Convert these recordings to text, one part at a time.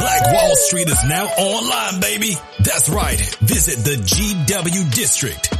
Black Wall Street is now online, baby. That's right. Visit the GW District.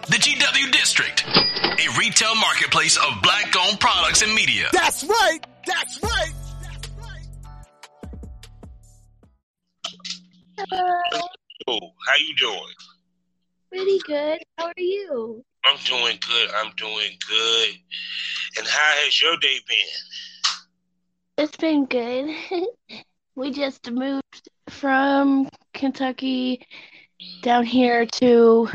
The GW District, a retail marketplace of black owned products and media. That's right. That's right. That's right. Hello. Oh, how you doing? Pretty good. How are you? I'm doing good. I'm doing good. And how has your day been? It's been good. we just moved from Kentucky down here to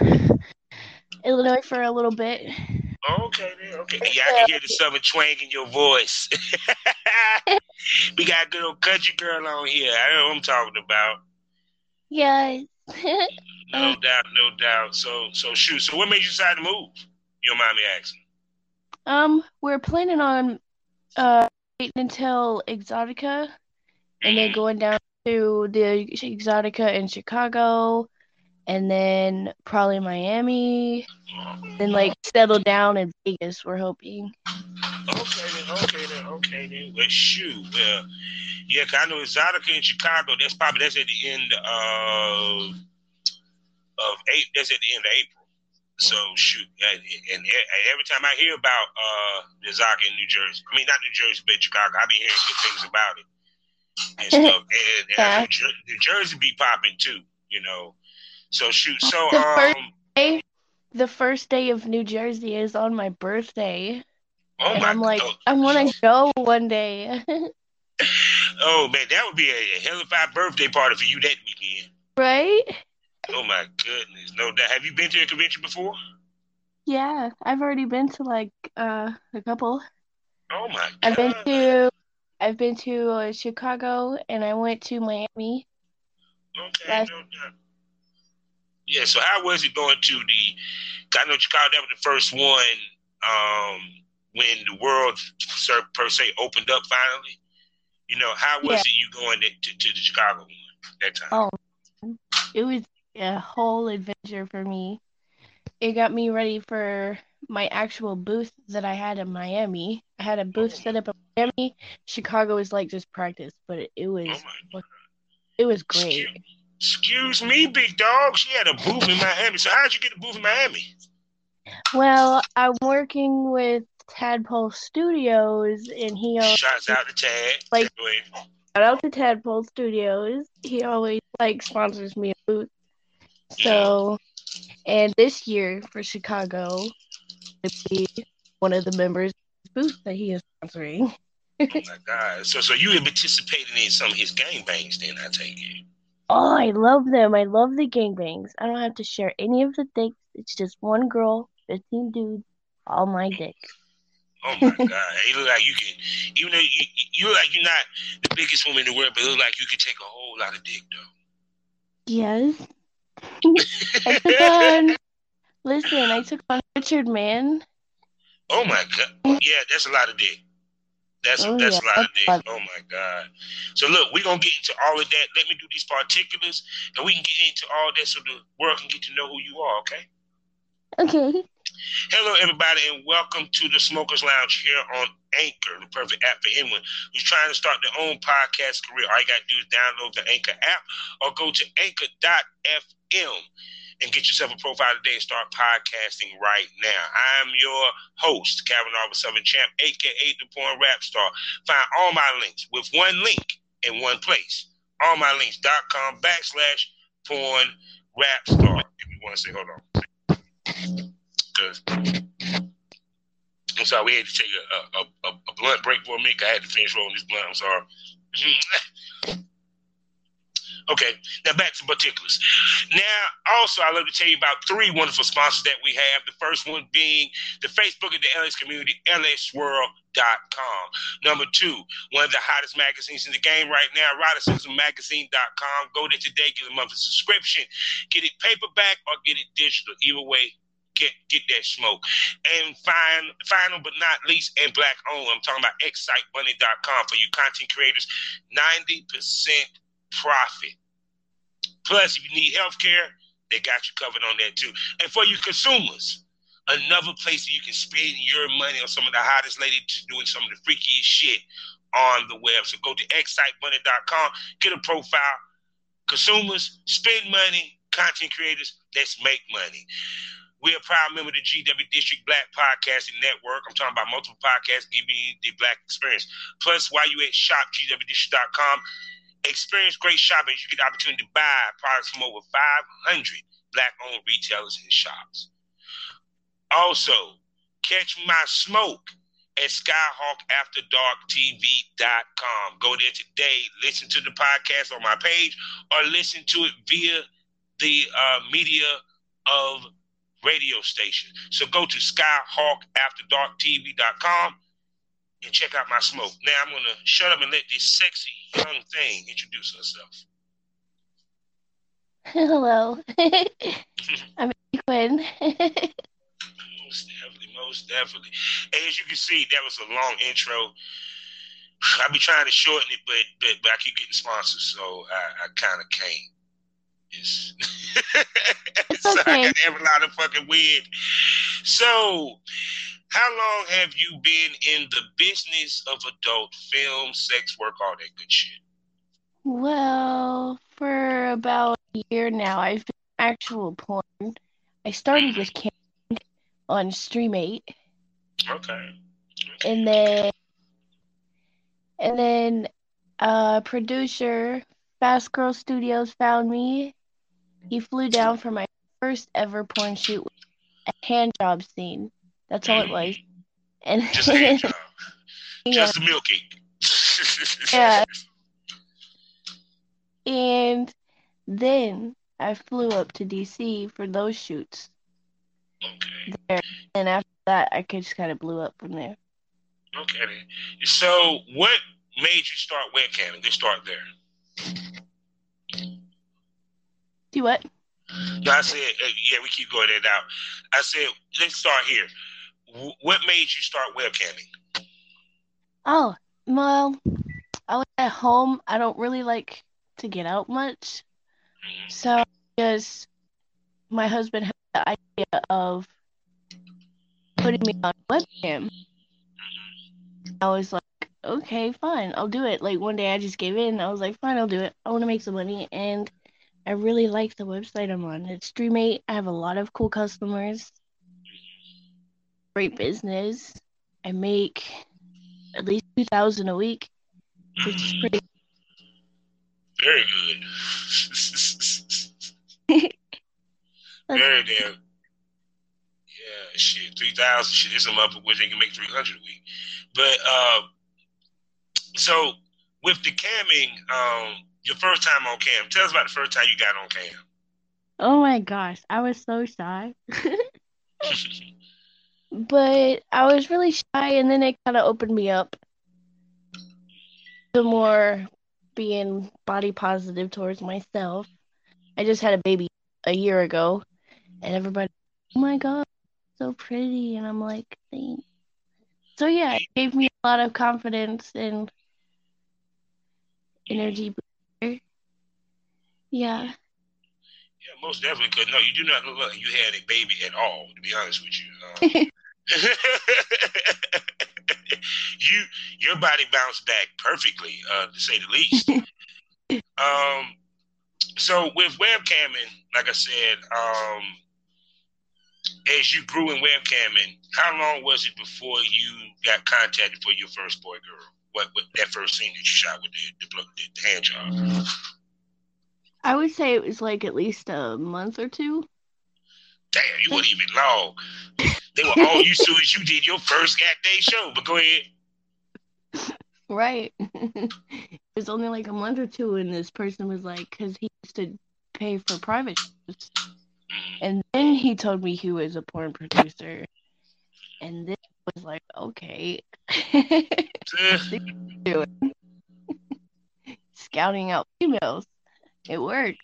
Illinois for a little bit. Okay, then. Okay. Yeah, I can hear the southern twang in your voice. we got a good old country girl on here. I know what I'm talking about. Yeah. No doubt, no doubt. So, so shoot. So, what made you decide to move? You don't mind me asking? um, we're planning on uh waiting until Exotica and then going down to the Exotica in Chicago and then probably Miami. Then like settle down in Vegas, we're hoping. Okay, then. Okay, then. Okay, then. Well, shoot. Well, yeah, 'cause I know Exotica in Chicago. That's probably that's at the end of of eight. That's at the end of April. So shoot, and, and every time I hear about uh Exotica in New Jersey, I mean not New Jersey, but Chicago, I be hearing good things about it and stuff. And, and Jer- New Jersey be popping too, you know. So shoot. So The first um, day, the first day of New Jersey is on my birthday, oh and my, I'm like, oh, I want to go one day. oh man, that would be a, a hell of a birthday party for you that weekend. right? Oh my goodness, no doubt. Have you been to a convention before? Yeah, I've already been to like uh a couple. Oh my god. I've been to I've been to uh, Chicago and I went to Miami. Okay, last- no doubt. Yeah, so how was it going to the? I know Chicago that was the first one um, when the world sir, per se opened up finally. You know, how was Yeah. it you going to, to, to the Chicago one that time? Oh, it was a whole adventure for me. It got me ready for my actual booth that I had in Miami. I had a booth set up in Miami. Chicago was like just practice, but it, it was Oh it was great. Excuse me, big dog. She had a booth in Miami. So how'd you get a booth in Miami? Well, I'm working with Tadpole Studios, and he always Shots out to Tad. Like- shout out to Tadpole Studios. He always like sponsors me a booth. So, and this year for Chicago, to be one of the members of booth that he is sponsoring. Oh my God. So so you had participated in some of his gangbangs then, I take it. Oh, I love them. I love the gangbangs. I don't have to share any of the dicks. It's just one girl, 15 dudes, all my dick. Oh my God! You look like you can, even though you, you look like you're not the biggest woman in the world, but it look like you can take a whole lot of dick, though. Yes. I took on, listen, I took on Richard Mann. Oh my God! Yeah, that's a lot of dick. That's Oh, that's yeah, a lot of that's dick. a lot. Oh my God! So look, we're gonna get into all of that. Let me do these particulars, and we can get into all that so the world can get to know who you are. Okay? Okay. Hello, everybody, and welcome to the Smokers Lounge here on Anchor, the perfect app for anyone who's trying to start their own podcast career. All you got to do is download the Anchor app or go to anchor.fm and get yourself a profile today and start podcasting right now. I'm your host, Calvin Arbor Southern Champ, aka the Porn Rap Star. Find all my links with one link in one place. Allmylinks.com backslash porn rap star. If you want to say. Hold on, because I'm sorry, we had to take a, a, a, a blunt break for a minute. I had to finish rolling this blunt. I'm sorry. Okay, now back to particulars. Now, also, I love to tell you about three wonderful sponsors that we have. The first one being the Facebook of the LS community, lsworld.com. Number two, one of the hottest magazines in the game right now, Magazine.com. Go there today, get a monthly subscription, get it paperback or get it digital. Either way, get get that smoke. And fine, final but not least, and black owned. I'm talking about excitebunny.com for you content creators. 90% profit. Plus, if you need health care, they got you covered on that too. And for you consumers, another place that you can spend your money on some of the hottest ladies doing some of the freakiest shit on the web. So go to excitebunny.com, get a profile. Consumers, spend money. Content creators, let's make money. We're a proud member of the GW District Black Podcasting Network. I'm talking about multiple podcasts giving you the black experience. Plus, while you at shopgwdistrict.com, Experience great shopping. You get the opportunity to buy products from over 500 black-owned retailers and shops. Also, catch my smoke at skyhawkafterdarktv.com. Go there today, listen to the podcast on my page, or listen to it via the uh, media of radio station. So go to skyhawkafterdarktv.com and check out my smoke. Now I'm gonna shut up and let this sexy young thing introduce herself. Hello, I'm Quinn. most definitely, most definitely. As you can see, that was a long intro. I'll be trying to shorten it, but but, but I keep getting sponsors, so I, I kind of can't. It's, It's so I got every lot of fucking weird. So, how long have you been in the business of adult film, sex work, all that good shit? Well, for about a year now, I've been actual porn. I started with Cam on Streamate, Okay. and then and then uh producer Fast Girl Studios found me. He flew down for my first ever porn shoot, a hand job scene. That's all it was. And Just a job. yeah, Just a milking. Yeah. and then I flew up to DC for those shoots. Okay. There, and after that, I just kind of blew up from there. Okay. So, what made you start webcamming? Let's start there. Do what? No, I said, uh, yeah, we keep going in and out. I said, let's start here. What made you start webcamming? Oh, well, I was at home. I don't really like to get out much. Mhm. So because my husband had the idea of putting me on webcam. I was like, okay, fine, I'll do it. Like one day I just gave in. I was like, fine, I'll do it. I want to make some money and I really like the website I'm on. It's Streamate. I have a lot of cool customers. Great business. I make at least two thousand a week, which is pretty Very good. Very damn. Yeah, shit, three thousand. Shit, there's some up where they can make three hundred a week. But uh, so with the camming, um, your first time on cam. Tell us about the first time you got on cam. Oh my gosh, I was so shy. But I was really shy, and then it kind of opened me up to more being body positive towards myself. I just had a baby a year ago, and everybody, oh my God, so pretty. And I'm like, thanks. So yeah, it gave me a lot of confidence and energy booster. Yeah. Yeah, most definitely. Because no, you do not look like you had a baby at all. To be honest with you, um, you your body bounced back perfectly, uh, to say the least. um, so with webcamming, like I said, um, as you grew in webcamming, how long was it before you got contacted for your first boy girl? What, what that first scene that you shot with the the, the, the hand job? I would say it was like at least a month or two. Damn, you weren't even long. They were all you soon as you did your first goddamn show. But go ahead. Right. it was only like a month or two, and this person was like, because he used to pay for private shows. Mm. And then he told me he was a porn producer. And then I was like, okay. Eh. doing? Scouting out females. It worked.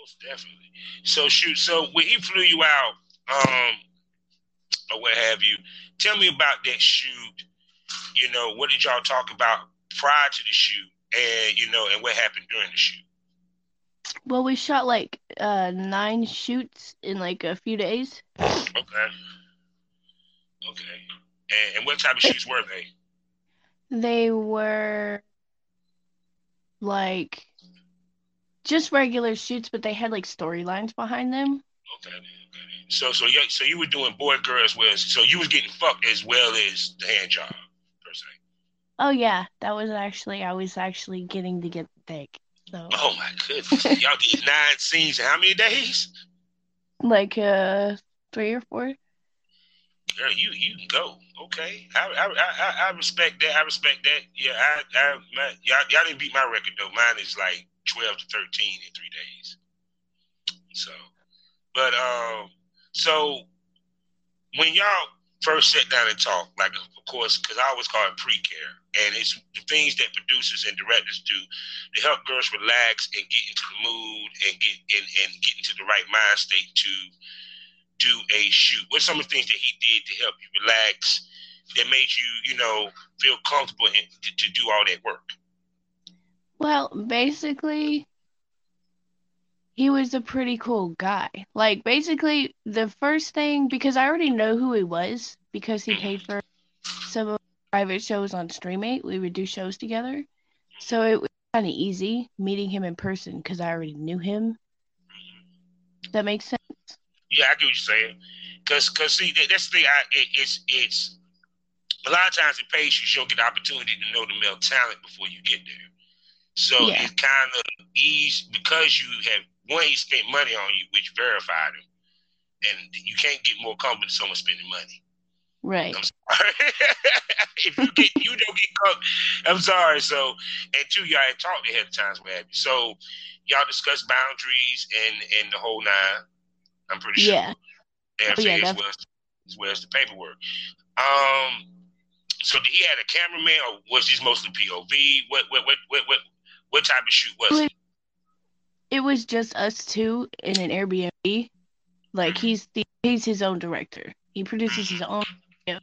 Most definitely. So shoot, so when he flew you out, um, or what have you, tell me about that shoot. You know, what did y'all talk about prior to the shoot, and you know, and what happened during the shoot? Well, we shot like uh nine shoots in like a few days. Okay. Okay. And, and what type of shoots were they? They were like just regular shoots, but they had like storylines behind them. Okay. Okay. So so you so you were doing boy girl as well. So you was getting fucked as well as the hand job per se. Oh yeah, that was actually I was actually getting to get thick. So Oh my goodness. Y'all did nine scenes in how many days? like uh three or four. Girl, you you can go. Okay, I I, I, I respect that. I respect that. Yeah, I, I my, y'all, y'all didn't beat my record though. Mine is like twelve to thirteen in three days. So, but um, so when y'all first sat down and talked, like of course, because I always call it pre-care, and it's the things that producers and directors do to help girls relax and get into the mood and get and, and get into the right mind state to do a shoot? What's some of the things that he did to help you relax that made you, you know, feel comfortable in, to, to do all that work? Well, basically, he was a pretty cool guy. Like, basically, the first thing, because I already know who he was, because he paid for some of private shows on Streamate. We would do shows together. So it was kind of easy meeting him in person because I already knew him. That makes sense? Yeah, I get what you're saying. Cause, cause see, that, that's the thing. I, it, it's, it's a lot of times in patients, you don't get the opportunity to know the male talent before you get there. So Yeah. it kind of ease because you have one, he spent money on you, which verified him, and you can't get more comfortable than someone spending money. Right. I'm sorry. if you get you don't get caught, I'm sorry. So and two, y'all had talked ahead of times, what have you. So y'all discussed boundaries and and the whole nine. I'm pretty sure. Yeah. And Oh, yeah, as that's- well as as well as the paperwork. Um. So did he had a cameraman, or was this mostly POV? What what what what what what type of shoot was it? It was just us two in an Airbnb. Like he's the he's his own director. He produces his own videos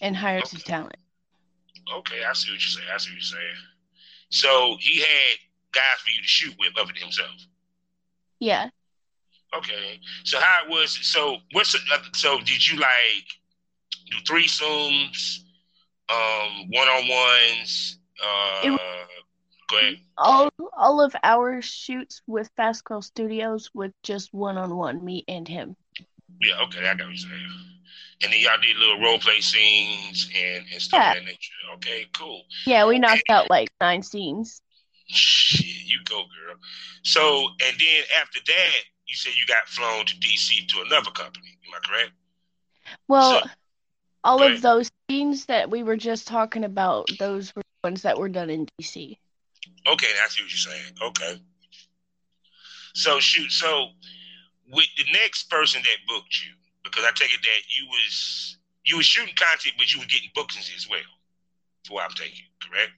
and hires his talent. Okay, I see what you're saying. I see what you're saying. So he had guys for you to shoot with other than himself. Yeah. Okay. So how it was? So what's so? Did you like do threesomes, um, one on ones? Uh, It- go ahead. All all of our shoots with Fast Girl Studios with just one on one, me and him. Yeah. Okay, I got what you're saying. And then y'all did little role play scenes and, and stuff Yeah. of that nature. Okay, cool. Yeah, we knocked out like nine scenes. Shit, you go, girl. So and then after that, you said you got flown to DC to another company. Am I correct? Well, So- all of those scenes that we were just talking about, those were ones that were done in DC. Okay, I see what you're saying. Okay. So shoot, so with the next person that booked you, because I take it that you was you was shooting content, but you were getting bookings as well. For what I'm taking, correct?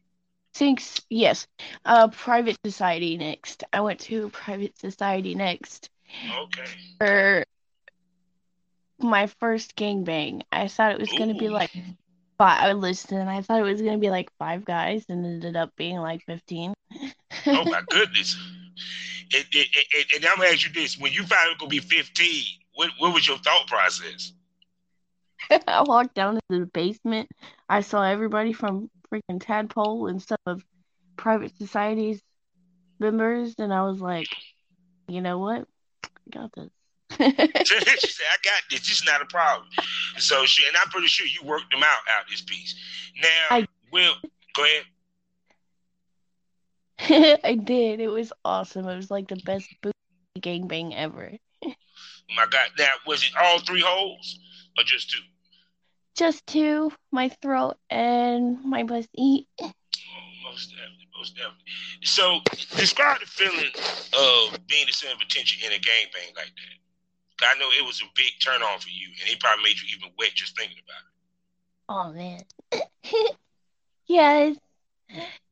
Thanks. Yes. Uh, Private Society next. I went to Private Society next Okay. for my first gangbang. I thought it was gonna be like five. I listened. I thought it was gonna be like five guys, and it ended up being like fifteen. Oh my goodness. It, it, it, and I'm gonna ask you this: When you found it was gonna be 15, what what was your thought process? I walked down to the basement. I saw everybody from freaking Tadpole and some of Private Society's members, and I was like, you know what? I got this. she said, "I got this. This is not a problem." So she and I'm pretty sure you worked them out out this piece. Now, I- Will, go ahead. I did. It was awesome. It was like the best booty gangbang ever. Oh my God. Now, was it all three holes or just two? Just two, my throat and my pussy. Oh, most definitely, most definitely. So, describe the feeling of being the center of attention in a gangbang like that. I know it was a big turn on for you, and it probably made you even wet just thinking about it. Oh man. yes.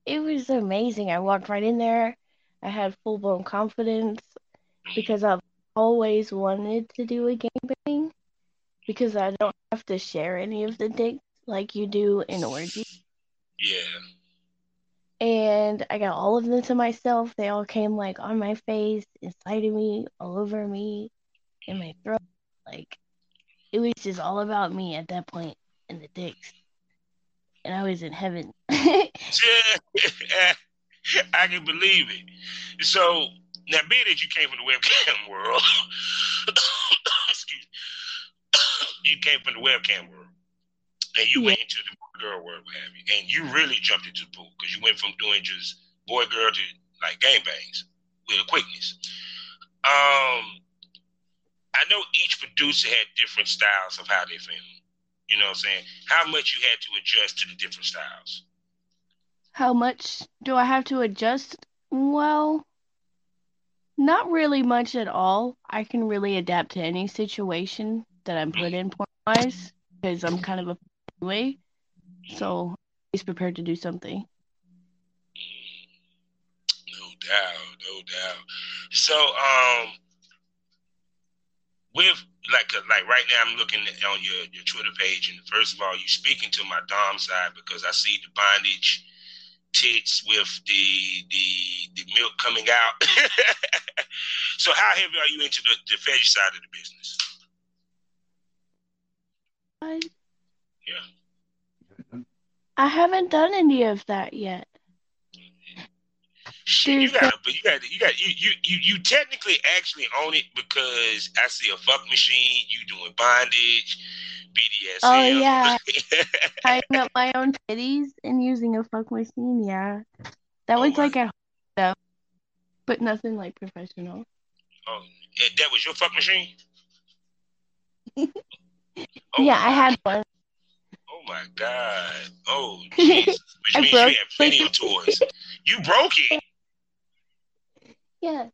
It was amazing. I walked right in there. I had full blown confidence mm-hmm. because I've always wanted to do a gangbang because I don't have to share any of the dicks like you do in orgy. Yeah. And I got all of them to myself. They all came like on my face, inside of me, all over me, in my throat. Like it was just all about me at that point and the dicks. And I was in heaven. I can believe it. So now, being that you came from the webcam world, excuse me, you came from the webcam world, and you Yeah. went into the girl world, what have you, and you really jumped into the pool because you went from doing just boy girl to like game bangs with a quickness. Um, I know each producer had different styles of how they filmed. You know what I'm saying? How much you had to adjust to the different styles. How much do I have to adjust? Well, not really much at all. I can really adapt to any situation that I'm put in point wise because I'm kind of a way. So he's prepared to do something. No doubt, no doubt. So, um, with like uh, like right now, I'm looking at, on your your Twitter page, and first of all, you're speaking to my dom side because I see the bondage tits with the the the milk coming out. so, how heavy are you into the, the fetish side of the business? I, Yeah. I haven't done any of that yet. Shit, you got, but you got, you got, you, you, you, you technically actually own it because I see a fuck machine. You doing bondage, BDSM. Oh, yeah. Tying up my own titties and using a fuck machine, yeah. That Oh was my- like at home stuff, but nothing like professional. oh, eh, that was your fuck machine. Oh, Yeah, I had one. Oh my god. Oh, jeez. Which I means you broke- have plenty of toys. You broke it. Yeah.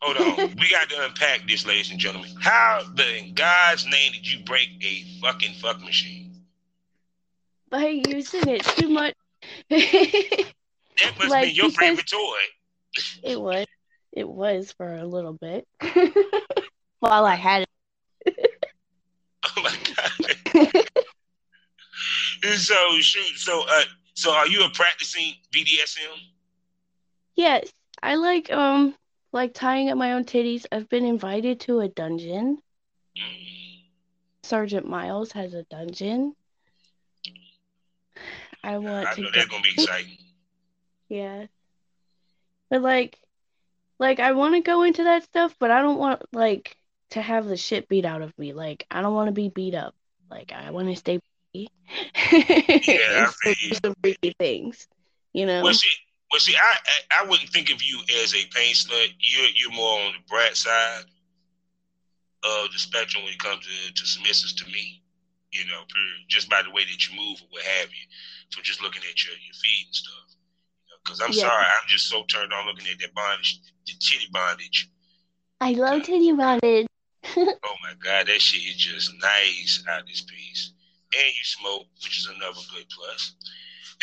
Hold on. We got to unpack this, ladies and gentlemen. How the in God's name did you break a fucking fuck machine? By using it too much. That must Like, be your favorite toy. It was. It was for a little bit. While I had it. Oh my god. so shoot. So uh. So are you a practicing BDSM? yes, I like um like tying up my own titties. I've been invited to a dungeon. Sergeant Miles has a dungeon. I want I to know that's gonna be exciting. Yeah. But like like I want to go into that stuff, but I don't want like to have the shit beat out of me. Like I don't want to be beat up. Like I want to stay yeah, I and still feel you. do some freaky things. You know? Well, see, well, see, I, I I wouldn't think of you as a pain slut. You're you're more on the brat side of the spectrum when it comes to, to submissives to me. You know, just by the way that you move or what have you, from just looking at your your feet and stuff. Because I'm Yeah. sorry, I'm just so turned on looking at that bondage, the titty bondage. I love titty bondage. Oh my God, that shit is just nice out this piece. And you smoke, which is another good plus.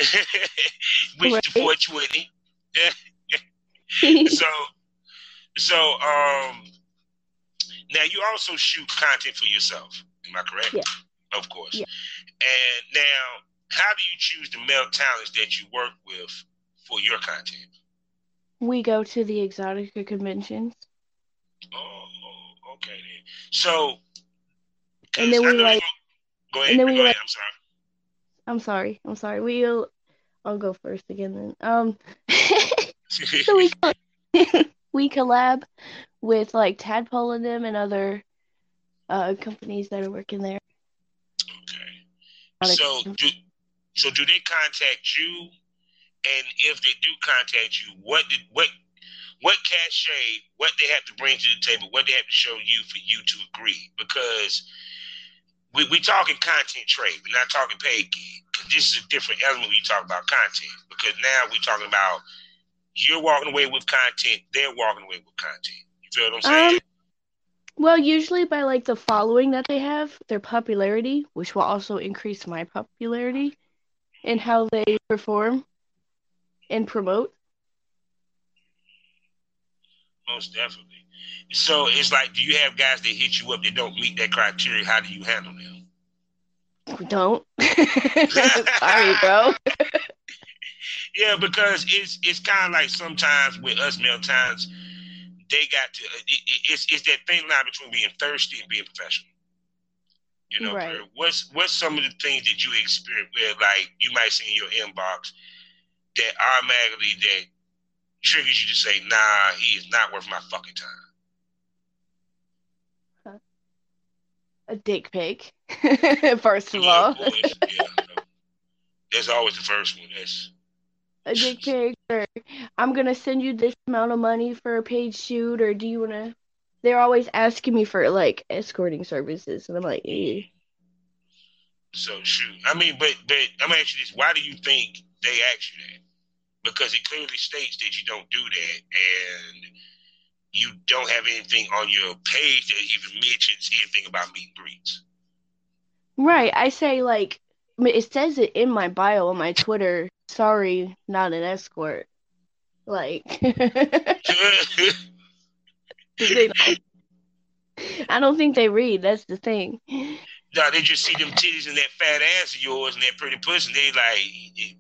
the Right. 420. so so um now you also shoot content for yourself am i correct Yeah. of course Yeah. and now how do you choose the male talents that you work with for your content we go to the Exotica conventions. oh okay then so And then we, like- go ahead and then go we, ahead like- i'm sorry I'm sorry. I'm sorry. We'll I'll go first again then. Um so we we collab with like Tadpole and them and other uh companies that are working there. okay so do so do they contact you and if they do contact you what did what what cachet, what they have to bring to the table, what they have to show you for you to agree. Because we we talking content trade, we're not talking paid gig. Because this is a different element when you talk about content. Because now we're talking about you're walking away with content, they're walking away with content. You feel what I'm saying? Um, well, usually by like the following that they have, their popularity, which will also increase my popularity, and how they perform and promote. Most definitely. So it's like, do you have guys that hit you up that don't meet that criteria? How do you handle them? Don't. Sorry, bro. Yeah, because it's it's kind of like sometimes with us male times, they got to. It, it, it's it's that thin line between being thirsty and being professional. You know, Right. what's what's some of the things that you experience where like you might see in your inbox that automatically that triggers you to say, nah, he is not worth my fucking time. A dick pic, first of all. of yeah. That's always the first one. That's a dick pic, or I'm gonna send you this amount of money for a paid shoot, or do you wanna? They're always asking me for like escorting services, and I'm like, eh. So shoot, I mean, but but I'm gonna ask you this: Why do you think they ask you that? Because it clearly states that you don't do that, and you don't have anything on your page that even mentions anything about meet and greets. right. I say like, it says it in my bio on my Twitter. Sorry, not an escort. Like, they I don't think they read. That's the thing. No, they just see them titties and that fat ass of yours and that pretty pussy. They like,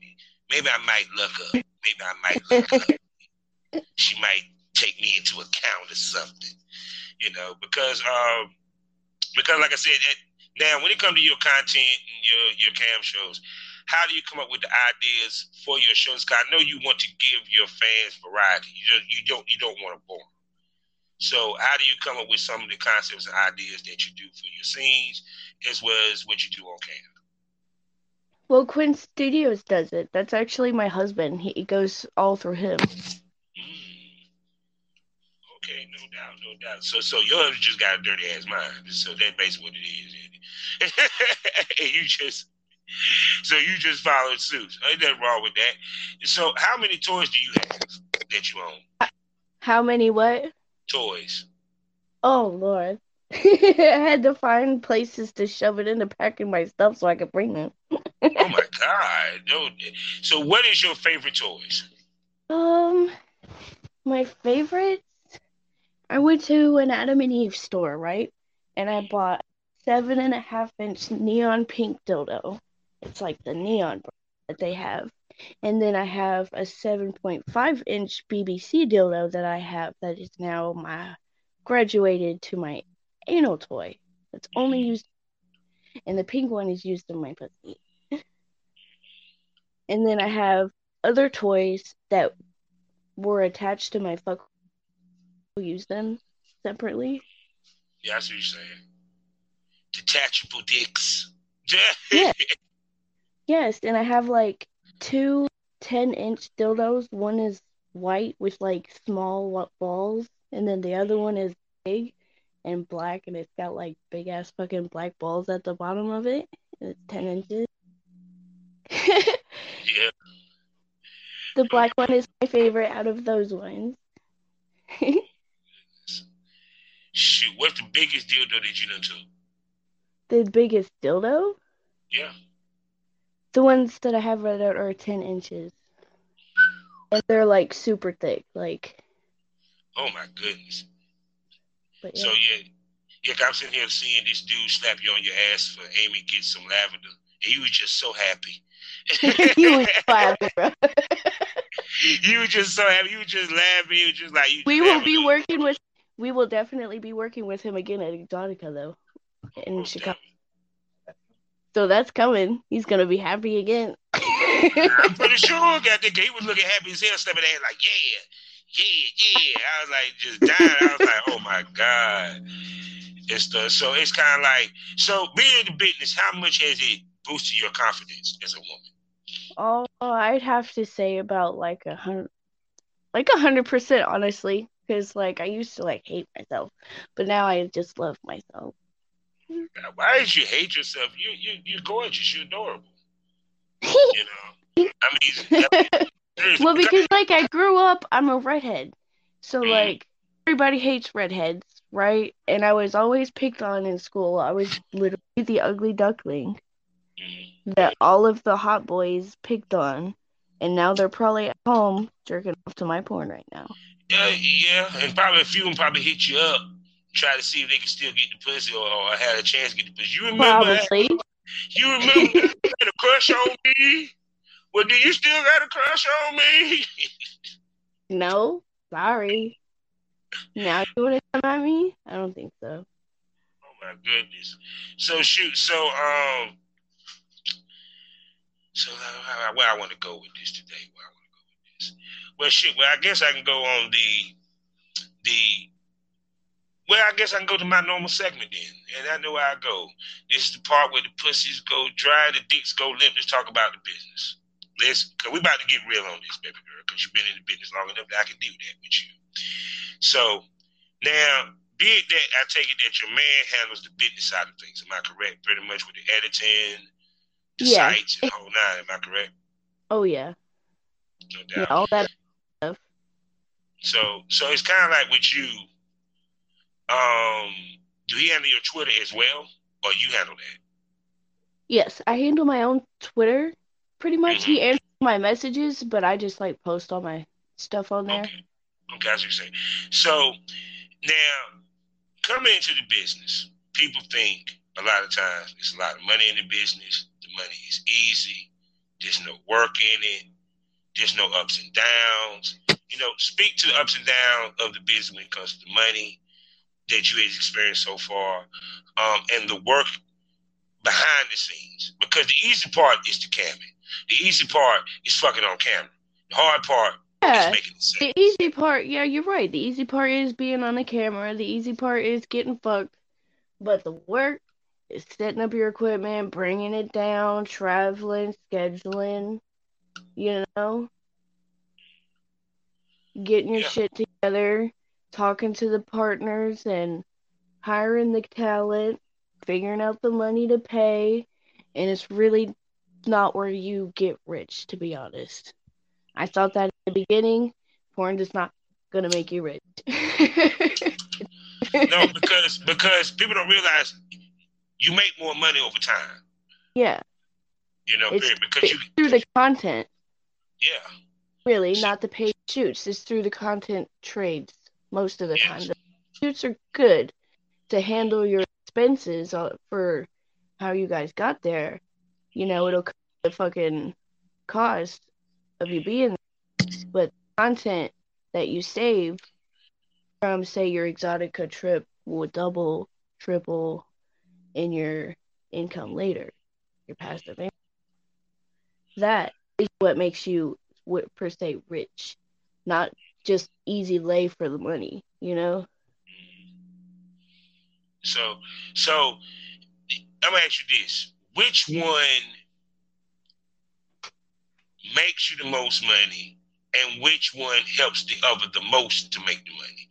maybe I might look up. Maybe I might look up. She might take me into account or something, you know, because um, because like I said, it, now when it comes to your content and your your cam shows, how do you come up with the ideas for your shows? Cause I know you want to give your fans variety. You just, you don't you don't want to bore. 'em. So how do you come up with some of the concepts and ideas that you do for your scenes, as well as what you do on cam? Well, Quinn Studios does it. That's actually my husband. He it goes all through him. Okay, no doubt, no doubt. So, so yours just got a dirty ass mind. So that's basically what it is. isn't it? and you just, so you just followed suit. Ain't nothing wrong with that. So, how many toys do you have that you own? How many what? Toys. Oh Lord. I had to find places to shove it into packing my stuff so I could bring them. Oh my God! No. So, what is your favorite toys? Um, my favorites. I went to an Adam and Eve store, right? And I bought seven and a half inch neon pink dildo. It's like the neon that they have. And then I have a 7.5 inch BBC dildo that I have that is now my graduated to my anal toy. That's only mm-hmm. used, and the pink one is used in my pussy. And then I have other toys that were attached to my fuck. Use them separately. Yeah, that's what you're saying. Detachable dicks. Yeah. Yes, and I have like two 10 inch dildos. One is white with like small balls, and then the other one is big and black, and it's got like big ass fucking black balls at the bottom of it. And it's 10 inches. yeah. the black one is my favorite out of those ones. Shoot, what's the biggest dildo that you done took? the biggest dildo? Yeah. The ones that I have right out are 10 inches. And they're like super thick. Like, Oh my goodness. but So yeah. yeah, yeah. I'm sitting here seeing this dude slap you on your ass for Amy get some lavender, and you was just so happy. you was laughing, bro. you were just so happy. You were just laughing. You were just like you. We will be working with. We will definitely be working with him again at Exotica though, in Most Chicago. So that's coming. He's gonna be happy again. I'm pretty sure. Got he was looking happy as hell, stepping there like yeah, yeah, yeah. I was like just dying. I was like, oh my god. It's the so it's kind of like so being in the business. How much has it boosted your confidence as a woman? oh, I'd have to say about like a hundred, like a hundred percent, honestly. Because like I used to like hate myself, but now I just love myself. Why did you hate yourself? You you you're gorgeous. You're adorable. you know. I mean, well, because like I grew up, I'm a redhead, so Mhm. like everybody hates redheads, right? And I was always picked on in school. I was literally the ugly duckling Mhm. that all of the hot boys picked on, and now they're probably at home jerking off to my porn right now. Yeah, yeah, and probably a few of them probably hit you up, try to see if they can still get the pussy or, or had a chance to get the pussy. You remember? that? You remember you had a crush on me? Well, do you still got a crush on me? No, sorry. Now you want to come at me? I don't think so. Oh my goodness. So shoot. So um. So uh, where I want to go with this today? Where I want to go with this? Well, shit. Well, I guess I can go on the the. Well, I guess I can go to my normal segment then, and I know where I go. This is the part where the pussies go dry, the dicks go limp. Let's talk about the business. Let's, cause we about to get real on this, baby girl, because you've been in the business long enough that I can do that with you. So now, be it that I take it that your man handles the business side of things. Am I correct? Pretty much with the editing, the Yeah. sites, and the whole nine. Am I correct? Oh yeah, No yeah, doubt. all that. So, so it's kind of like with you. Um, do he handle your Twitter as well, or you handle that? Yes, I handle my own Twitter. Pretty much, he Mhm. answers my messages, but I just like post all my stuff on there. Okay. Okay, what you're saying. So now, coming into the business, people think a lot of times there's a lot of money in the business. The money is easy. There's no work in it. There's no ups and downs. You know, speak to the ups and downs of the business when it comes to the money that you have experienced so far, um, and the work behind the scenes. Because the easy part is the camera. The easy part is fucking on camera. The hard part Yeah, is making it safe. the easy part, yeah, you're right. The easy part is being on the camera. The easy part is getting fucked. But the work is setting up your equipment, bringing it down, traveling, scheduling, you know, getting your Yeah. shit together, talking to the partners and hiring the talent, figuring out the money to pay. And it's really not where you get rich, to be honest. I thought that at the beginning. Porn is not gonna make you rich. No, because because people don't realize you make more money over time. yeah, You know, It's-. Because you, through the content, yeah, really, not the paid shoots. It's through the content trades most of the time. The shoots are good to handle your expenses uh, for how you guys got there. You know, it'll cover the fucking cost of you being there, but content that you save from, say, your Exotica trip will double, triple in your income later, your passive income. That is what makes you, per se, rich, not just easy lay for the money. You know? so so I'm gonna ask you this: Which one makes you the most money, and which one helps the other the most to make the money?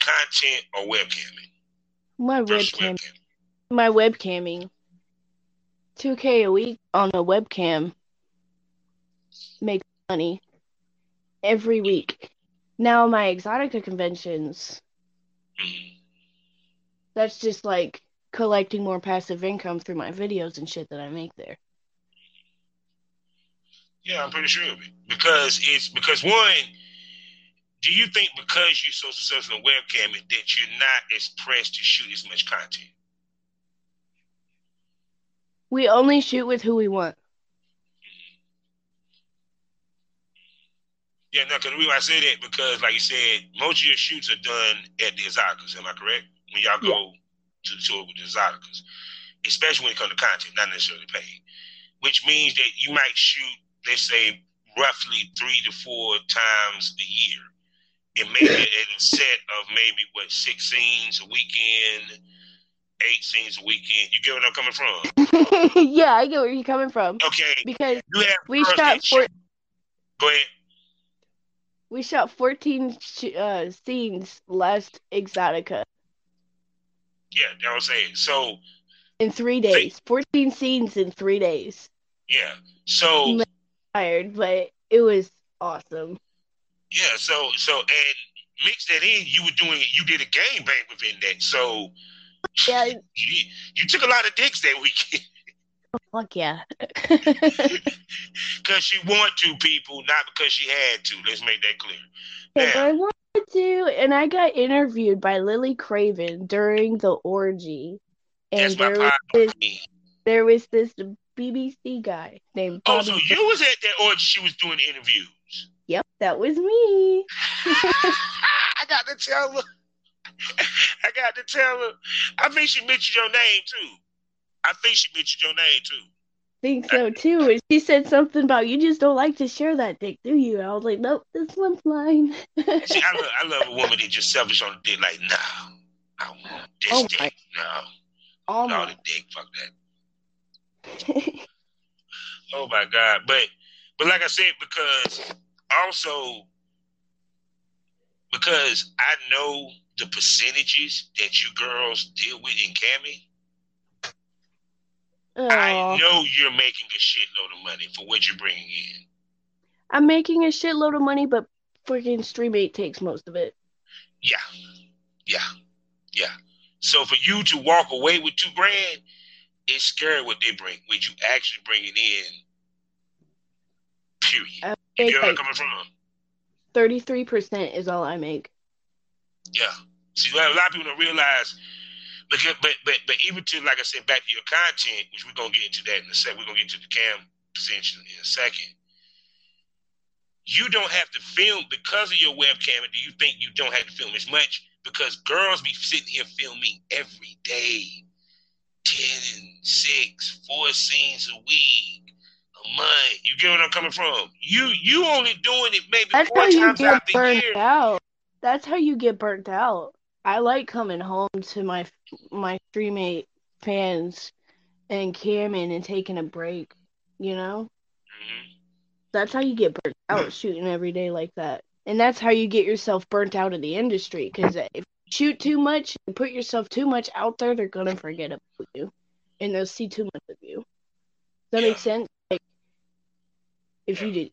Content or webcamming? My webcam, webcam. my webcamming, two k a week on a webcam money every week. Now my Exotica conventions, that's just like collecting more passive income through my videos and shit that I make there. Yeah, I'm pretty sure of it. Because it's because one, do you think because you're so successful in webcamming that you're not as pressed to shoot as much content? We only shoot with who we want. Yeah, no, because the reason I say that because, like you said, most of your shoots are done at the Exoticas. Am I correct? When y'all go to the tour with the Exoticas, especially when it comes to content, not necessarily paid, which means that you might shoot, let's say, roughly three to four times a year, and maybe a set of maybe what six scenes a weekend, eight scenes a weekend. You get where I'm coming from? yeah, I get where you're coming from. Okay, Because you have we shot four, Go ahead. We shot 14 sh- uh, scenes last Exotica Yeah, what I'm saying. So in three days. 14 scenes in three days. yeah, so Tired, but it was awesome. yeah, so so and mix that in. You were doing you did a game bang within that. So Yeah, you you took a lot of dicks that weekend fuck yeah. because she wanted to, people, not because she had to. Let's make that clear. Yeah, Now, I wanted to, and I got interviewed by Lily Craven during the orgy, and that's my there was this there was this BBC guy named Oh, Bobby. so you was at that orgy? She was doing interviews. Yep, that was me. I got to tell her. I got to tell her. I think she mentioned your name too. I think she mentioned your name too. think so too. And she said something about you just don't like to share that dick, do you? I was like, nope, this one's mine. See, I love, I love a woman that just selfish on the dick. Like, no, I want this Oh, dick. my- No, oh no, my. the dick. Fuck that. Oh my god. But but like I said, because also because I know the percentages that you girls deal with in Cami, I know you're making a shitload of money for what you're bringing in. I'm making a shitload of money, but freaking Streamate takes most of it. Yeah, yeah, yeah. So for you to walk away with two grand, it's scary what they bring. What you actually bringing in. Period. I You get where I'm coming from? thirty-three percent is all I make. Yeah. See, a lot of people don't realize, because, but but but even to like I said, back to your content, which we're gonna get into that in a second. We're gonna get into the cam position in a second. You don't have to film because of your webcam. Do you think you don't have to film as much? Because girls be sitting here filming every day, ten and six, four scenes a week, a month. You get what I'm coming from? You you only doing it maybe That's four how you times get out the burnt year. out. That's how you get burnt out. I like coming home to my my Streamate fans and camming and taking a break. You know, Mhm. that's how you get burnt out shooting every day like that. And that's how you get yourself burnt out of the industry. Because if you shoot too much and put yourself too much out there, they're gonna forget about you, and they'll see too much of you. Does that Yeah. make sense? Like, if you did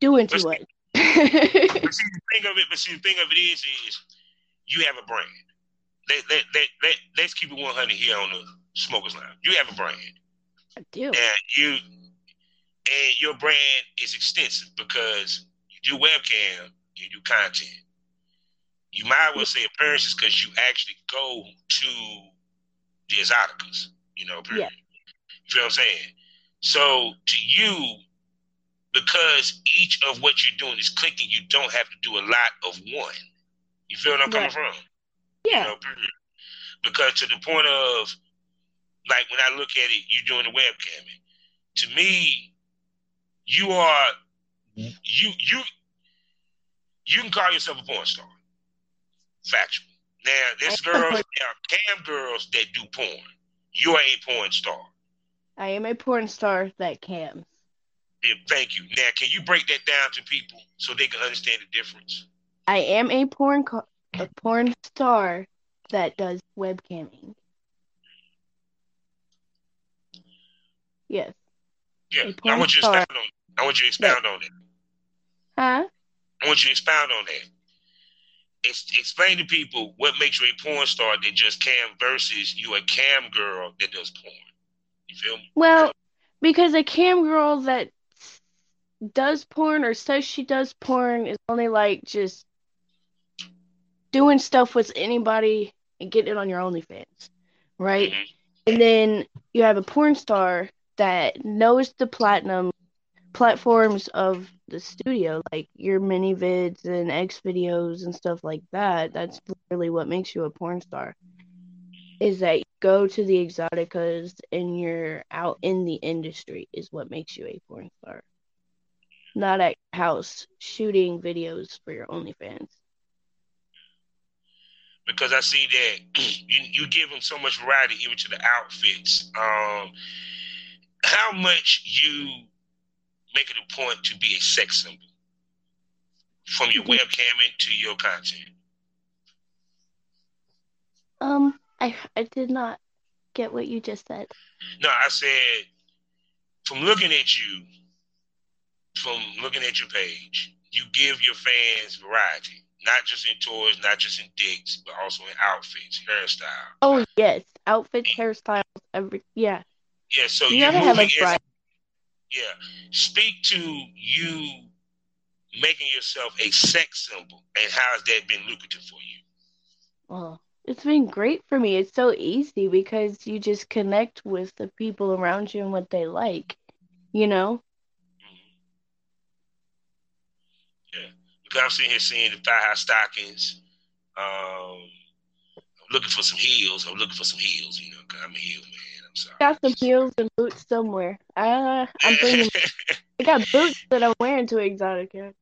doing too much. But see, the thing of it, but see, the thing of it is, is you have a brand. Let, let's keep it 100 here on the Smokers Lounge. You have a brand. I do. And you, and your brand is extensive because you do webcam, and you do content. You might as well say appearances because you actually go to the exoticas, you know, period. Yeah. You feel what I'm saying? So to you, because each of what you're doing is clicking, you don't have to do a lot of one. You feel what I'm coming Right. from? You Yeah. know. Because to the point of, like, when I look at it, you're doing the webcamming. To me, you are you you you can call yourself a porn star. Factual. Now, there's girls, there are cam girls that do porn. You're a porn star. I am a porn star that cams. Yeah, thank you. Now, can you break that down to people so they can understand the difference? I am a porn co- a porn star that does webcamming. Yes. Yeah, I want you to star. expound on. I want you to expound on that. Huh? I want you to expound on that. Ex- explain to people what makes you a porn star that just cam versus you a cam girl that does porn. You feel me? Well, because a cam girl that does porn or says she does porn is only like just doing stuff with anybody and getting it on your OnlyFans, right? And then you have a porn star that knows the platinum platforms of the studio, like your ManyVids and X videos and stuff like that. That's really what makes you a porn star. Is that you go to the exoticas and you're out in the industry is what makes you a porn star. Not at house shooting videos for your OnlyFans. Because I see that you you give them so much variety even to the outfits. Um, how much you make it a point to be a sex symbol? from your webcamming to your content? Um, I I did not get what you just said. No, I said from looking at you, from looking at your page, you give your fans variety, not just in toys, not just in dicks, but also in outfits, hairstyle. Oh yes, outfits, hairstyles, every yeah. Yeah, so You gotta have a variety. yeah. Speak to you making yourself a sex symbol and how has that been lucrative for you? Well, it's been great for me. It's so easy because you just connect with the people around you and what they like. You know? Because I'm sitting here seeing the thigh high stockings. Um, I'm looking for some heels. I'm looking for some heels, you know, because I'm a heel man. I'm sorry. Got some heels and boots somewhere. Uh, I'm bringing. I got boots that I'm wearing to Exotica.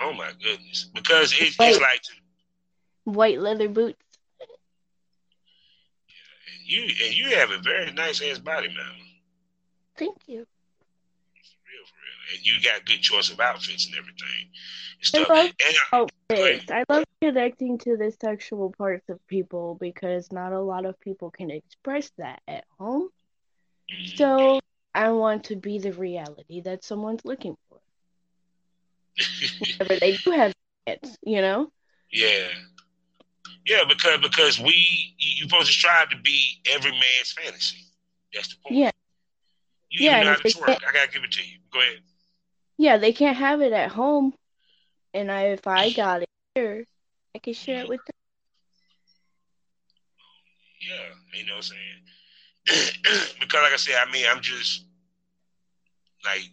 oh my goodness. Because it's, Wait. it's like White leather boots. you and you have a very nice ass body, man. Thank you. Real, for real. And you got good choice of outfits and everything. And I stuff. love And I- outfits. I love connecting to the sexual parts of people because not a lot of people can express that at home. Mm-hmm. So I want to be the reality that someone's looking for. Whenever they do have it, you know? yeah. Yeah, because because we you you're supposed to strive to be every man's fantasy. That's the point. Yeah. You Yeah, even know how to twerk. I gotta give it to you. Go ahead. Yeah, they can't have it at home. And I if I got it here, I can share it with them. Yeah, you know what I'm saying? because like I said, I mean, I'm just like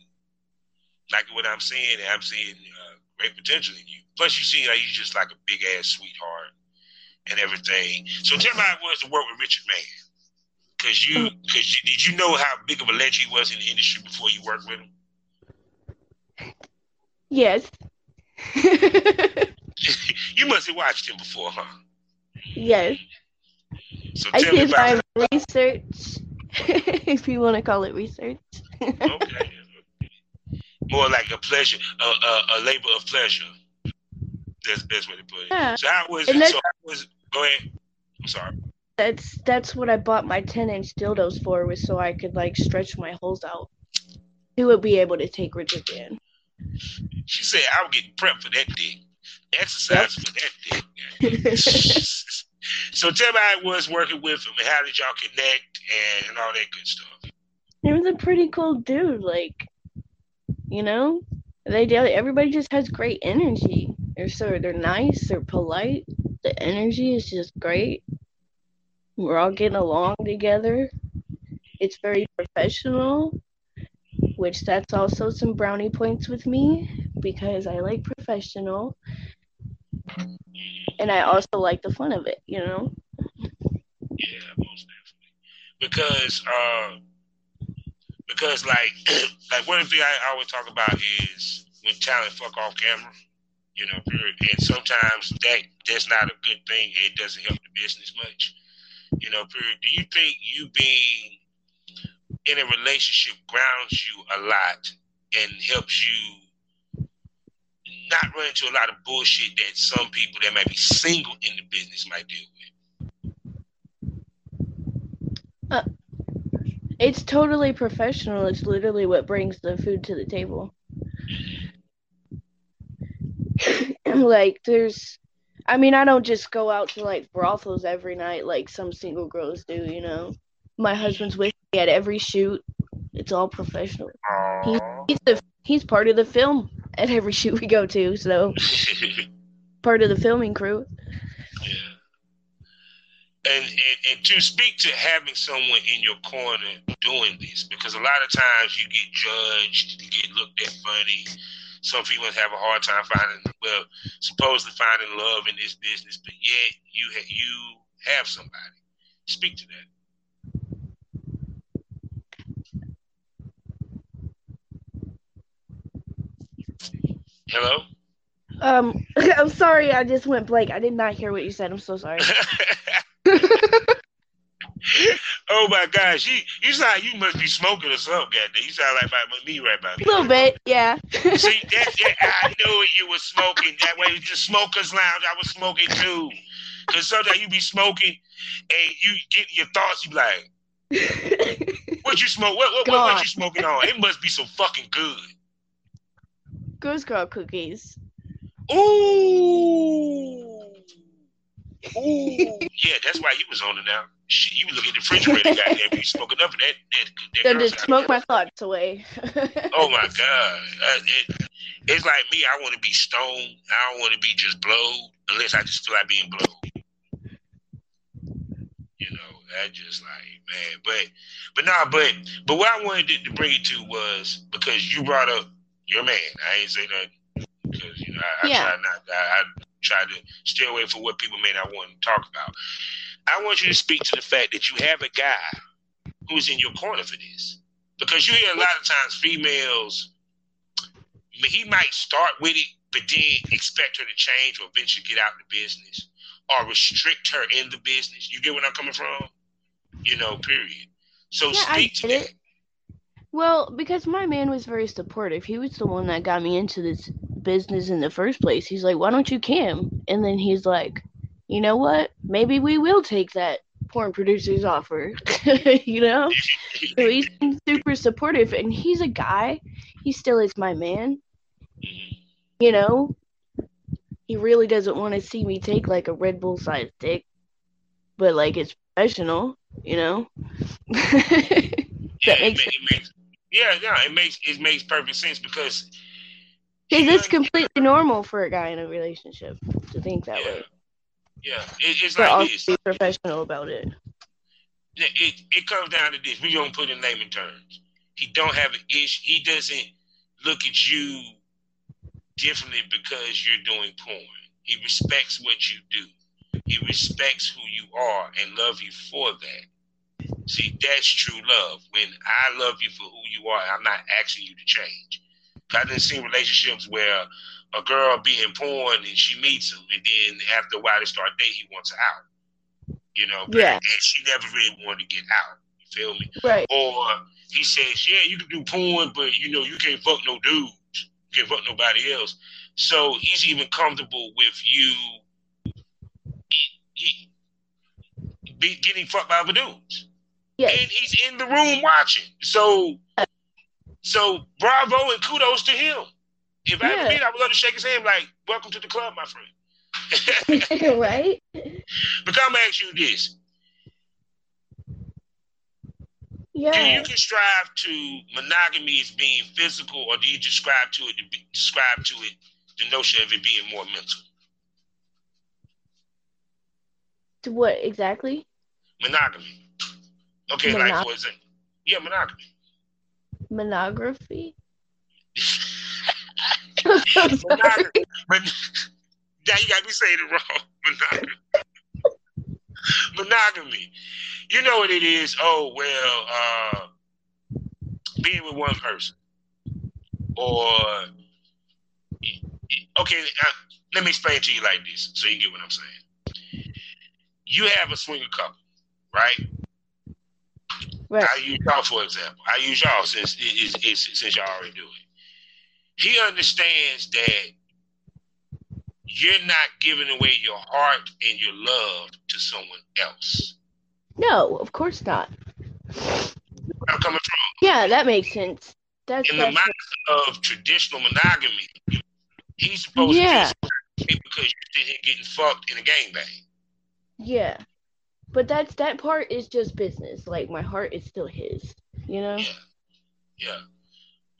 like what I'm saying, I'm seeing uh, great potential in you. Plus, you see, like you just like a big ass sweetheart and everything. So tell me how it was to work with Richard Mann. Cause you, cause you, did you know how big of a legend he was in the industry before you worked with him? Yes. you must have watched him before, huh? yes. So I did my research, if you want to call it research. okay. More like a pleasure, a, a, a labor of pleasure. That's the best way to put it. Yeah. So how was And it? So how was go ahead. I'm sorry. That's that's what I bought my 10 inch dildos for, was so I could like stretch my holes out. He would be able to take Richard in. She said I'm getting prepped for that dick. Exercise for that dick. so tell me how it was working with him and how did y'all connect and, and all that good stuff. He was a pretty cool dude, like, you know, they do- everybody just has great energy. They're so they're nice, they're polite. The energy is just great. We're all getting along together. It's very professional, which that's also some brownie points with me because I like professional, and I also like the fun of it. You know. Yeah, most definitely. Because uh because like like one thing I always talk about is when talent fuck off camera. You know, period. And sometimes that that's not a good thing. It doesn't help the business much. You know, period. Do you think you being in a relationship grounds you a lot and helps you not run into a lot of bullshit that some people that might be single in the business might deal with? Uh, it's totally professional. It's literally what brings the food to the table. like, there's, I mean, I don't just go out to like brothels every night like some single girls do, you know. My husband's with me at every shoot. It's all professional. He, he's the he's part of the film at every shoot we go to, so part of the filming crew. Yeah. And, and and to speak to having someone in your corner doing this, because a lot of times you get judged, you get looked at funny. Some people have a hard time finding, well, supposedly finding love in this business, but yet you ha- you have somebody. Speak to that. Hello. Um, I'm sorry, I just went blank. I did not hear what you said. I'm so sorry. Oh my gosh, you you sound you must be smoking or something, goddamn. You sound like my, me right about A little bit, yeah. See, that, that I knew you were smoking. That way, the smokers lounge. I was smoking too. Cause sometimes you be smoking and you get your thoughts. You be like, what you smoke? What what, what, what you smoking on? It must be so fucking good. Ghost Girl cookies. Ooh. Ooh. yeah, that's why he was on it now. Shit, you look at the refrigerator, goddamn, you smoking up, and that that, that That girl just smoke my thoughts away. Oh my god, uh, it, it's like me. I want to be stoned. I don't want to be just blowed unless I just feel like being blowed. You know, that just like man. But but nah, but but what I wanted to, to bring it to was because you brought up your man. I ain't say that because you know I, I Yeah. try not. I, I try to stay away from what people may not want to talk about. I want you to speak to the fact that you have a guy who's in your corner for this. Because you hear a lot of times females, he might start with it, but then expect her to change or eventually get out of the business or restrict her in the business. You get where I'm coming from? You know, period. So Yeah, I speak to that. it. Well, because my man was very supportive. He was the one that got me into this business in the first place. He's like, "Why don't you cam?" And then he's like, "You know what? Maybe we will take that porn producer's offer." you know? So he's been super supportive, and he's a guy. He still is my man. You know, he really doesn't want to see me take like a Red Bull sized dick, but like it's professional. You know. That makes makes yeah, yeah, it makes it makes perfect sense because Because he it's completely normal for a guy in a relationship to think that yeah, way, yeah. It, it's but like this. be professional about it. it, it, it comes down to this. We don't put in layman terms. He don't have an issue. He doesn't look at you differently because you're doing porn. He respects what you do. He respects who you are and love you for that. See, that's true love. When I love you for who you are, I'm not asking you to change. I done seen relationships where a girl being in porn and she meets him, and then after a while they start dating, he wants her out. You know, Yeah. and she never really wanted to get out. You feel me? Right. Or he says, "Yeah, you can do porn, but you know you can't fuck no dudes. You can't fuck nobody else." So he's even comfortable with you he- he- be getting fucked by other dudes Yes. and he's in the room watching. So, so bravo and kudos to him. If I Yeah. meet, I would love to shake his hand, like, "Welcome to the club, my friend." right? but I'm ask you this: Do you describe to monogamy as being physical, or do you describe to it to be, describe to it the notion of it being more mental? To what exactly? Monogamy. Okay, like Monog- for example, yeah, monogamy. Monography? monogamy. Mon- now you got me saying it wrong. Monogamy. monogamy. You know what it is? Oh well, uh, being with one person, or okay. Uh, let me explain to you like this, so you get what I'm saying. You have a swinger couple, right? Right. I use y'all for example. I use y'all since it is it's, since y'all already do it. He understands that you're not giving away your heart and your love to someone else. No, of course not. I'm coming from. Yeah, that makes sense. That's, In the that's mind of traditional monogamy, he's supposed Yeah. to because you're sitting here getting fucked in a gangbang. yeah. But that's that part is just business. Like my heart is still his. You know? Yeah. Yeah.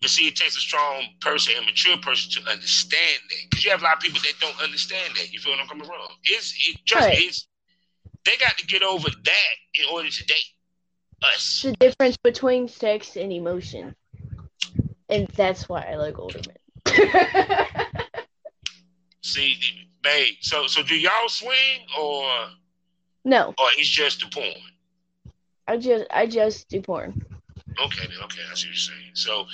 But see, it takes a strong person, a mature person to understand that. Because you have a lot of people that don't understand that. You feel what I'm coming from? It's it just Right. it's they got to get over that in order to date us. the difference between sex and emotion. And that's why I like older men. See, babe. So so do y'all swing or no, oh, or it's just the porn? I just I just do porn. Okay, then okay, I see what you're saying. So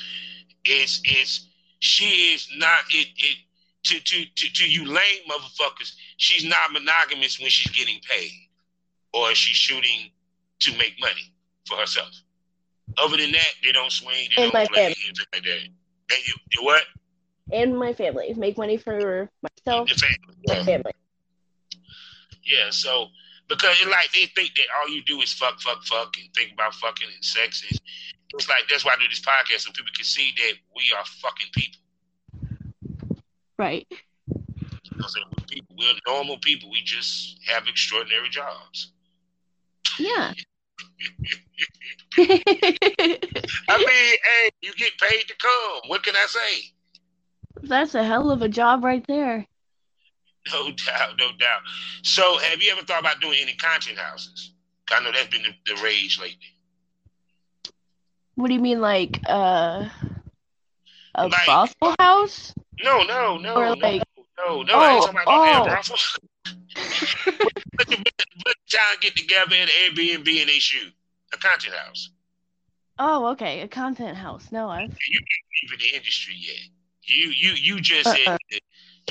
it's it's she is not it it to to to, to you lame motherfuckers. She's not monogamous when she's getting paid, or she's shooting to make money. for herself. Other than that, they don't swing, they And don't my play, family. anything like that. And you, you what? And my family. Make money for myself, Your family. my family. Yeah, so because like they think that all you do is fuck, fuck, fuck, and think about fucking and sex. And it's like that's why I do this podcast so people can see that we are fucking people. Right. You know I'm saying? We're people. We're normal people. We just have extraordinary jobs. Yeah. I mean, hey, you get paid to come. What can I say? That's a hell of a job right there. No doubt, no doubt. So, have you ever thought about doing any content houses? I know that's been the, the rage lately. What do you mean, like uh, a Like- brothel house? No, no, no, Or no, like- no, no. I ain't Oh, about oh. but the y'all get together at Airbnb and they shoot a content house. Oh, okay, a content house. No, I've You ain't even in the industry yet. You you you just Uh-uh.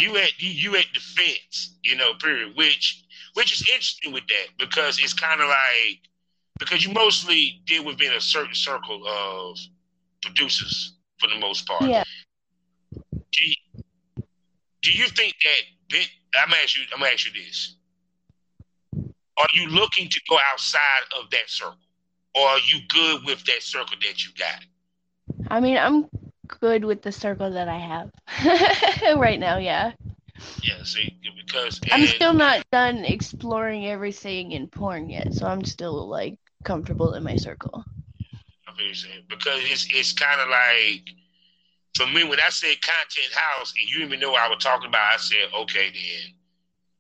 You at you, you at the fence, you know. Period. Which which is interesting with that because it's kind of like because you mostly deal within a certain circle of producers for the most part. Yeah. Do you, do you think that? that- I'm gonna ask you. I'm gonna ask you this. Are you looking to go outside of that circle, or are you good with that circle that you got? I mean, I'm good with the circle that I have right now. Yeah, Yeah. See, because I'm and- still not done exploring everything in porn yet, so I'm still like comfortable in my circle. I'm very saying because it's it's kind of like for me when I said content house and you even know what I was talking about. I said okay then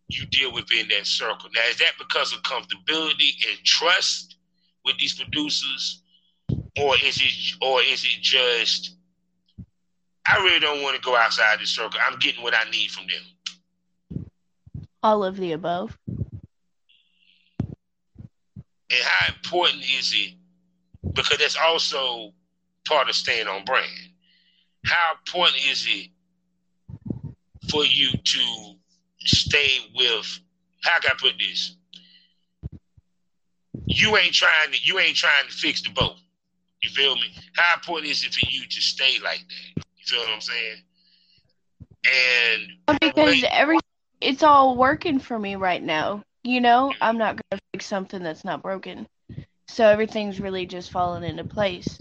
you deal within that circle. Now is that because of comfortability and trust with these producers, or is it or is it just I really don't want to go outside the circle. I'm getting what I need from them. All of the above. And how important is it? Because that's also part of staying on brand. How important is it for you to stay with? How can I put this? You ain't trying to. You ain't trying to fix the boat. You feel me? How important is it for you to stay like that? You feel what I'm saying? And Because Wait. every it's all working for me right now. You know, I'm not gonna fix something that's not broken. So everything's really just falling into place.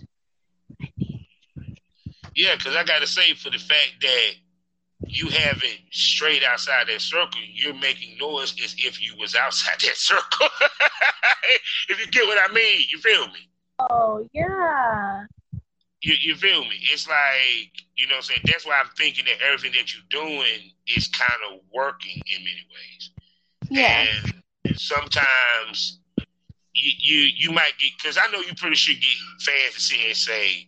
Yeah, because I got to say, for the fact that you have it straight outside that circle, you're making noise as if you was outside that circle. if you get what I mean, you feel me? Oh yeah. You, you feel me? It's like, you know what I'm saying? That's why I'm thinking that everything that you're doing is kind of working in many ways. Yeah. And sometimes you you, you might get because I know you pretty sure get fans to sit here and say,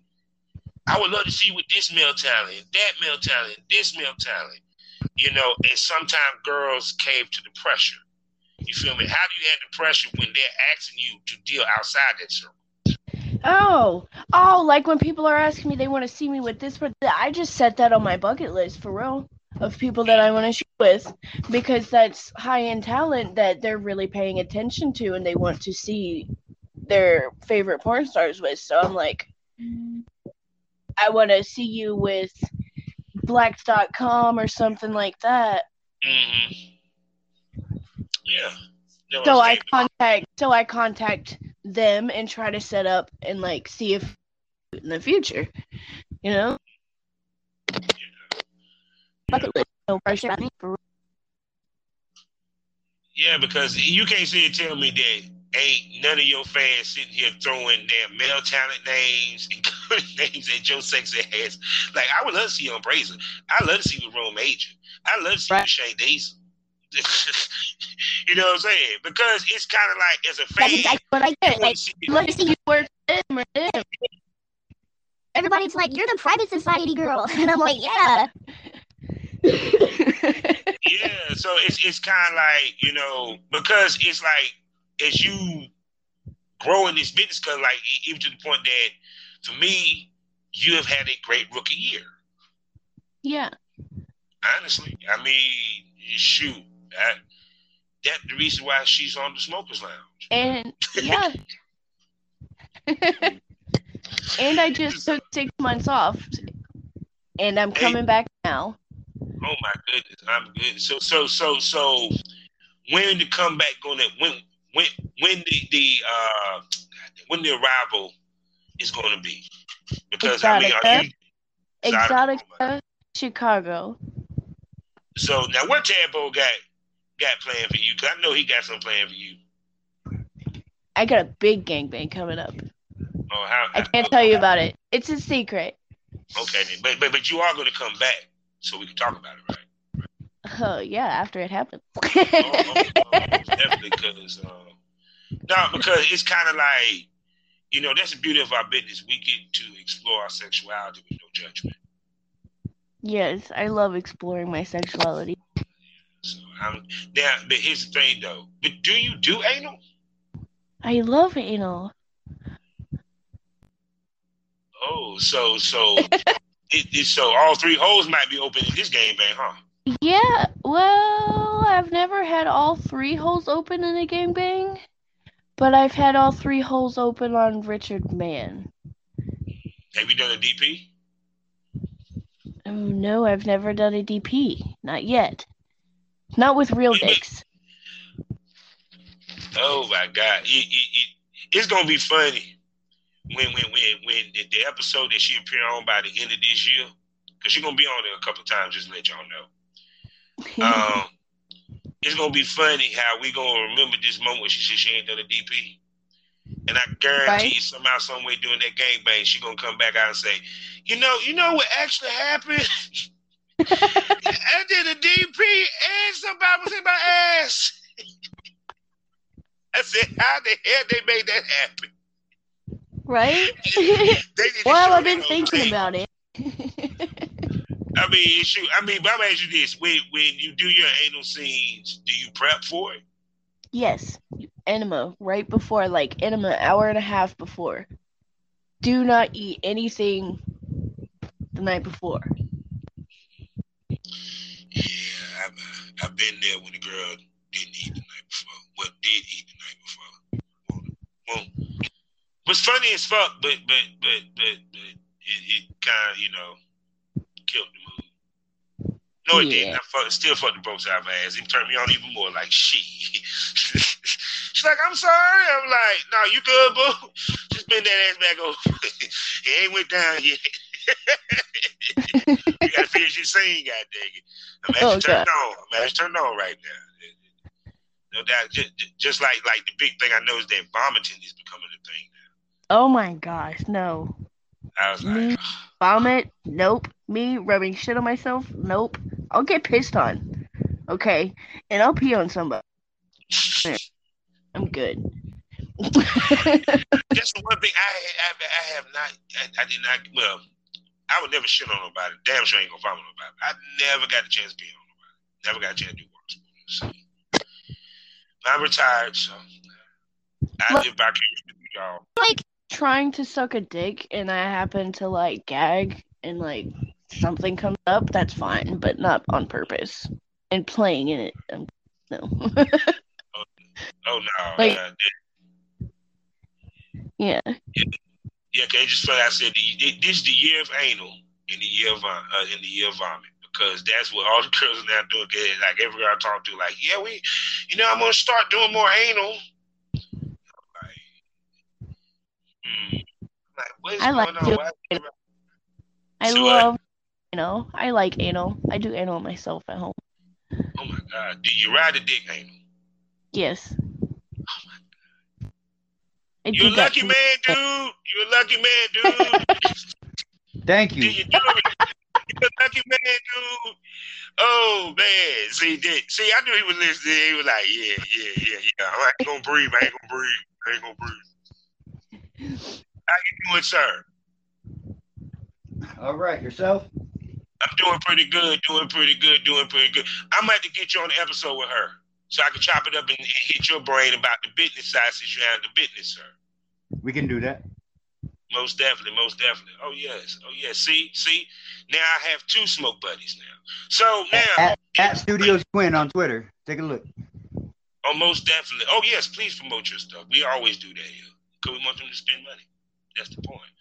I would love to see with this male talent, that male talent, this male talent. You know, and sometimes girls cave to the pressure. You feel me? How do you have the pressure when they're asking you to deal outside that circle? Oh, oh, like when people are asking me they want to see me with this, but I just set that on my bucket list for real of people that I want to shoot with because that's high end talent that they're really paying attention to and they want to see their favorite porn stars with. So I'm like, I want to see you with blacks.com or something like that. Mm-hmm. Yeah. What So I contact so I contact them and try to set up and like see if in the future. You know? Bucket list, no pressure on me for real. Yeah, because you can't sit and tell me that ain't none of your fans sitting here throwing their male talent names and names at Joe Sexy ass. Like I would love to see on Brazzers. I love to see with Rome Major. I love to see Right. with Shane Diesel. you know what I'm saying? Because it's kind of like as a That's fan, exactly what I get. Like, to see I'd love to see you work with them or them. everybody's like, "You're the private society girl," and I'm like, "Yeah." yeah, so it's it's kind of like you know because it's like as you grow in this business, cause like even to the point that for me, you have had a great rookie year. yeah. Honestly, I mean, shoot, I, that's the reason why she's on the smokers lounge. And yeah. and I just took six months off, and I'm coming back now. Oh my goodness, I'm good. So so so so when the comeback gonna when when when the the uh when the arrival is gonna be? Because I mean, Exotica, Exotica Chicago. So now what Tadpole got got planned for you? Cause I know he got some plan for you. I got a big gangbang coming up. Oh, how, I can't tell you about it. It's a secret. Okay, but but but you are going to come back so we can talk about it, right? Oh yeah, after it happens. oh, oh, oh, definitely, because uh, no, because it's kind of like you know that's the beauty of our business. We get to explore our sexuality with no judgment. Yes, I love exploring my sexuality. So I'm now, but here's the thing though. But do you do anal? I love anal. Oh, so so it, it, so all three holes might be open in this game, man, huh? Yeah, well, I've never had all three holes open in a game bang, but I've had all three holes open on Richard Mann. Have you done a DP? Oh mm, no, I've never done a DP. Not yet. Not with real dicks. Oh my god, it, it, it, it's gonna be funny when when when when the, the, episode that she appear on by the end of this year, because she's gonna be on there a couple times. Just to let y'all know. um, it's gonna be funny how we gonna remember this moment when she said she ain't done a DP. And I guarantee right. you somehow, some way doing that gang bang, she gonna come back out and say, you know, you know what actually happened? I did a DP and somebody was in my ass. I said, how the hell they made that happen? Right? well, I've been thinking thing. about it. I mean, shoot, I mean, but I'm asking you this: when when you do your anal scenes, do you prep for it? Yes, enema right before, like enema hour and a half before. Do not eat anything the night before. Yeah, I've, I've been there when the girl didn't eat the night before. What did eat the night before? Well, was funny as fuck, but but but but, but it, it kind of you know killed the mood. No, it yeah. didn't. I fuck, still fucked the bros out of my ass. It turned me on even more. Like she, She's like, I'm sorry. I'm like, no, you good, boo. Just bend that ass back over. it ain't went down yet. you gotta finish your scene, oh, god dang it. I'm actually oh, turned on. I'm actually turned on right now. No doubt. Just, just like like the big thing I know is that vomiting is becoming a thing now. Oh my gosh, no. I was me like, vomit, nope. Me rubbing shit on myself, nope. I'll get pissed on, okay, and I'll pee on somebody. I'm good. That's the one thing I I, I have not I, I, did not well I would never shit on nobody. Damn sure I ain't gonna on nobody. I never got a chance to be on nobody. Never got a chance to do work. So, I'm retired, so I live vicariously with y'all. Like trying to suck a dick and I happen to like gag and like something comes up, that's fine, but not on purpose. And playing in it, um, no. oh, oh, no, like, uh, yeah. yeah. Yeah, okay, just like I said the, this is the year of anal in the year of uh, in the year of vomit because that's what all the girls are now doing. Like every girl I talk to, like, yeah, we, you know, I'm gonna start doing more anal. Like, hmm. like I like on? I so love, you know, I like anal. I do anal myself at home. Oh my god, do you ride a dick anal? Yes. You're a lucky man, dude. You're a lucky man, dude. Thank you. you You're a lucky man, dude. Oh man, see, see, I knew he was listening. He was like, "Yeah, yeah, yeah, yeah. I ain't gonna breathe. I ain't gonna breathe. I ain't gonna breathe." How you doing, sir? All right, yourself? I'm doing pretty good. Doing pretty good. Doing pretty good. I might have to get you on the episode with her so I can chop it up and hit your brain about the business side since you have the business, sir. We can do that. Most definitely, most definitely. Oh yes, oh yes. See, see. Now I have two smoke buddies now. So now at, at Studios Quinn on Twitter. Take a look. Oh, most definitely. Oh yes, please promote your stuff. We always do that here because we want them to spend money. That's the point.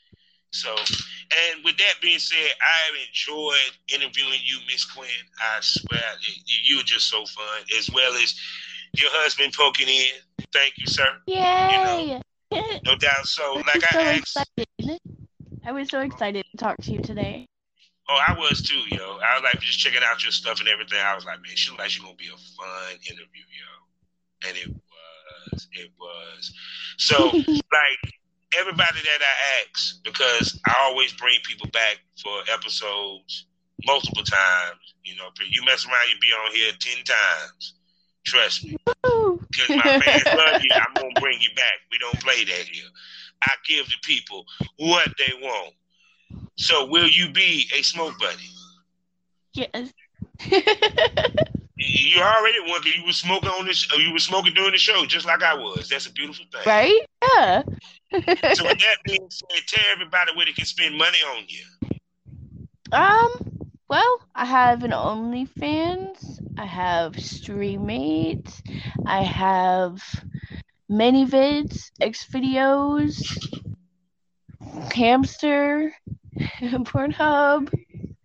So, and with that being said, I have enjoyed interviewing you, Miss Quinn. I swear, you, were just so fun, as well as your husband poking in. Thank you, sir. Yay! You know, no doubt. So, like so I asked, excited. I was so excited to talk to you today. Oh, I was too, yo. I was like just checking out your stuff and everything. I was like, man, she looks like she's gonna be a fun interview, yo. And it was, it was. So, like everybody that I ask, because I always bring people back for episodes multiple times. You know, you mess around, you be on here ten times. Trust me. Because my fans love you, I'm gonna bring you back. We don't play that here. I give the people what they want. So will you be a smoke buddy? Yes. you already one. You were smoking on this. You were smoking during the show, just like I was. That's a beautiful thing, right? Yeah. so with that being said, tell everybody where they can spend money on you. Um. Well, I have an OnlyFans. I have Streamate. I have ManyVids, X videos, Hamster, Pornhub.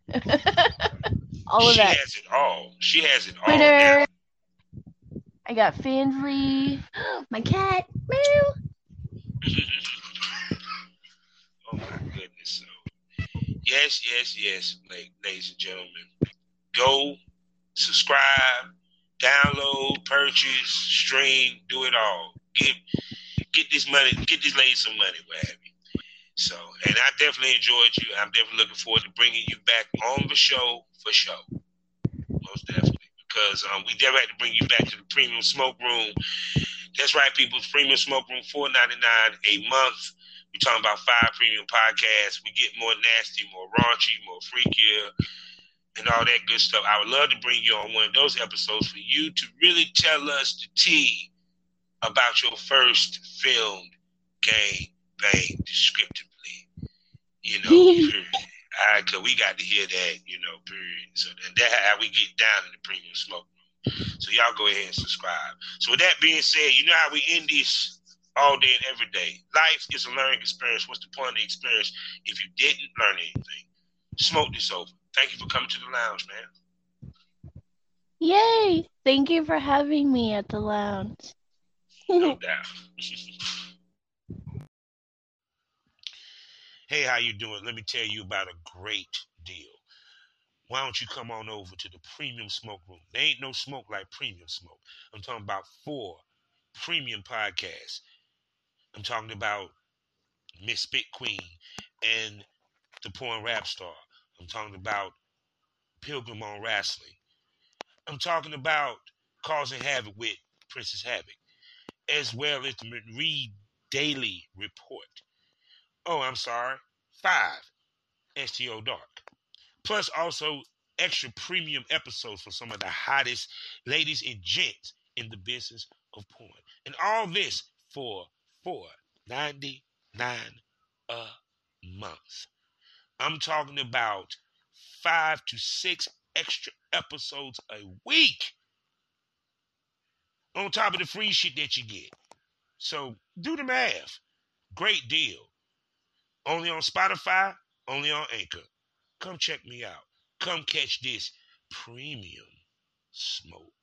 all of she that. She has it all. She has it Twitter. all. Now. I got Fansly. My cat. Meow. oh my goodness. Yes, yes, yes, ladies and gentlemen. Go subscribe, download, purchase, stream, do it all. Get get this money, get this lady some money, what have you. So, and I definitely enjoyed you. I'm definitely looking forward to bringing you back on the show for show. Most definitely. Because um, we definitely had to bring you back to the premium smoke room. That's right, people. Premium smoke room, four ninety nine a month. We're talking about five premium podcasts. We get more nasty, more raunchy, more freakier, and all that good stuff. I would love to bring you on one of those episodes for you to really tell us the tea about your first filmed game bang descriptively. You know, I, cause we got to hear that, you know, period. So that's how we get down in the premium smoke room. So y'all go ahead and subscribe. So with that being said, you know how we end this all day and every day. Life is a learning experience. What's the point of the experience if you didn't learn anything? Smoke this over. Thank you for coming to the lounge, man. Yay! Thank you for having me at the lounge. no doubt. hey, how you doing? Let me tell you about a great deal. Why don't you come on over to the premium smoke room? There ain't no smoke like premium smoke. I'm talking about four premium podcasts. I'm talking about Miss Spit Queen and the Porn Rap Star. I'm talking about Pilgrim on Wrestling. I'm talking about Causing Havoc with Princess Havoc, as well as the Read Daily Report. Oh, I'm sorry, five STO Dark. Plus, also extra premium episodes for some of the hottest ladies and gents in the business of porn. And all this for ninety nine a month. I'm talking about five to six extra episodes a week on top of the free shit that you get. So do the math. Great deal. Only on Spotify, only on Anchor. Come check me out. Come catch this premium smoke.